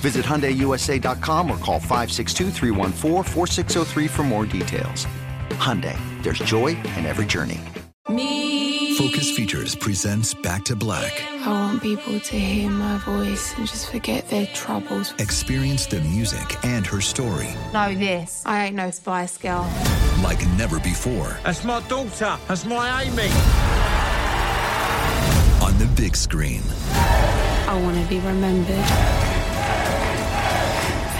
Visit HyundaiUSA.com or call 562 for more details. Hyundai, there's joy in every journey. Me. Focus Features presents Back to Black. I want people to hear my voice and just forget their troubles. Experience the music and her story. Know this. I ain't no Spice Girl. Like never before. That's my daughter. That's my Amy. On the big screen. I want to be remembered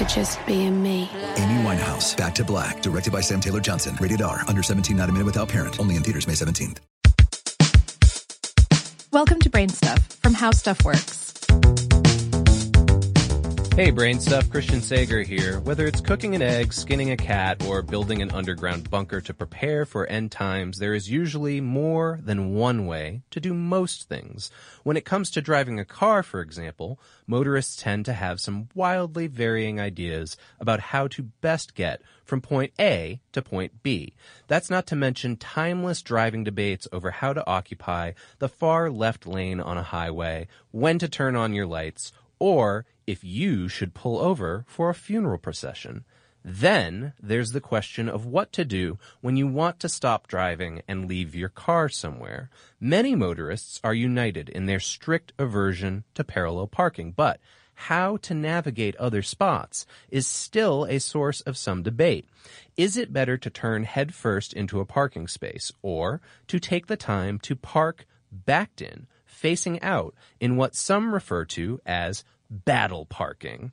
for just being me. Amy Winehouse, Back to Black, directed by Sam Taylor Johnson. Rated R, under 17, not a minute without parent. Only in theaters May 17th. Welcome to Brain Stuff from How Stuff Works. Hey, Brain Stuff, Christian Sager here. Whether it's cooking an egg, skinning a cat, or building an underground bunker to prepare for end times, there is usually more than one way to do most things. When it comes to driving a car, for example, motorists tend to have some wildly varying ideas about how to best get from point A to point B. That's not to mention timeless driving debates over how to occupy the far left lane on a highway, when to turn on your lights, or if you should pull over for a funeral procession. Then there's the question of what to do when you want to stop driving and leave your car somewhere. Many motorists are united in their strict aversion to parallel parking, but how to navigate other spots is still a source of some debate. Is it better to turn headfirst into a parking space or to take the time to park backed in, facing out in what some refer to as battle parking.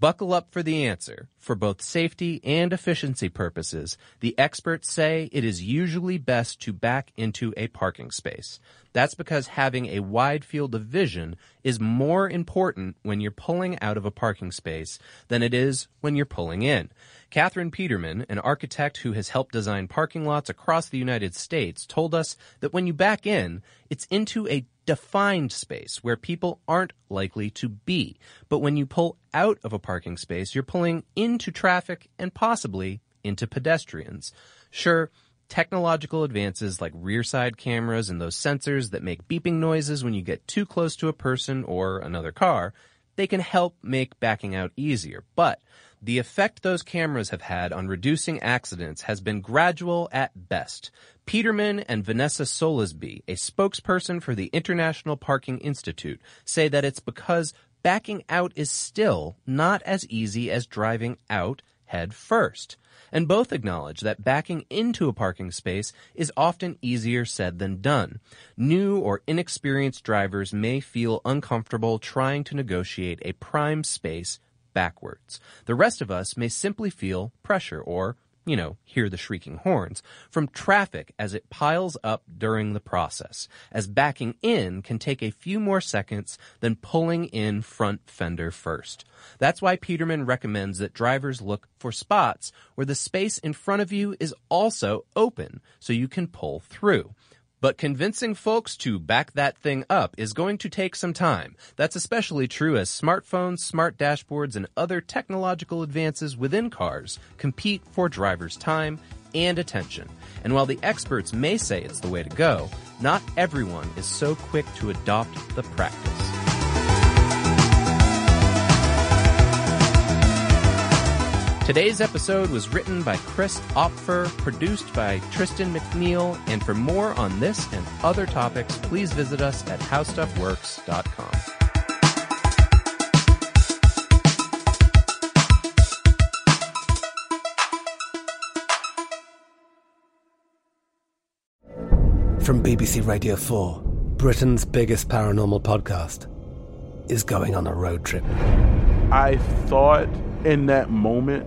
Buckle up for the answer. For both safety and efficiency purposes, the experts say it is usually best to back into a parking space. That's because having a wide field of vision is more important when you're pulling out of a parking space than it is when you're pulling in. Catherine Peterman, an architect who has helped design parking lots across the United States, told us that when you back in, it's into a defined space where people aren't likely to be. But when you pull out of a parking space, you're pulling into traffic and possibly into pedestrians. Sure, technological advances like rear side cameras and those sensors that make beeping noises when you get too close to a person or another car, they can help make backing out easier. But the effect those cameras have had on reducing accidents has been gradual at best. Peterman and Vanessa Solesbee, a spokesperson for the International Parking Institute, say that it's because backing out is still not as easy as driving out head first. And both acknowledge that backing into a parking space is often easier said than done. New or inexperienced drivers may feel uncomfortable trying to negotiate a prime space backwards. The rest of us may simply feel pressure or you know, hear the shrieking horns, from traffic as it piles up during the process, as backing in can take a few more seconds than pulling in front fender first. That's why Peterman recommends that drivers look for spots where the space in front of you is also open so you can pull through. But convincing folks to back that thing up is going to take some time. That's especially true as smartphones, smart dashboards, and other technological advances within cars compete for drivers' time and attention. And while the experts may say it's the way to go, not everyone is so quick to adopt the practice. Today's episode was written by Chris Opfer, produced by Tristan McNeil, and for more on this and other topics, please visit us at howstuffworks.com. From BBC Radio 4, Britain's biggest paranormal podcast is going on a road trip. I thought in that moment,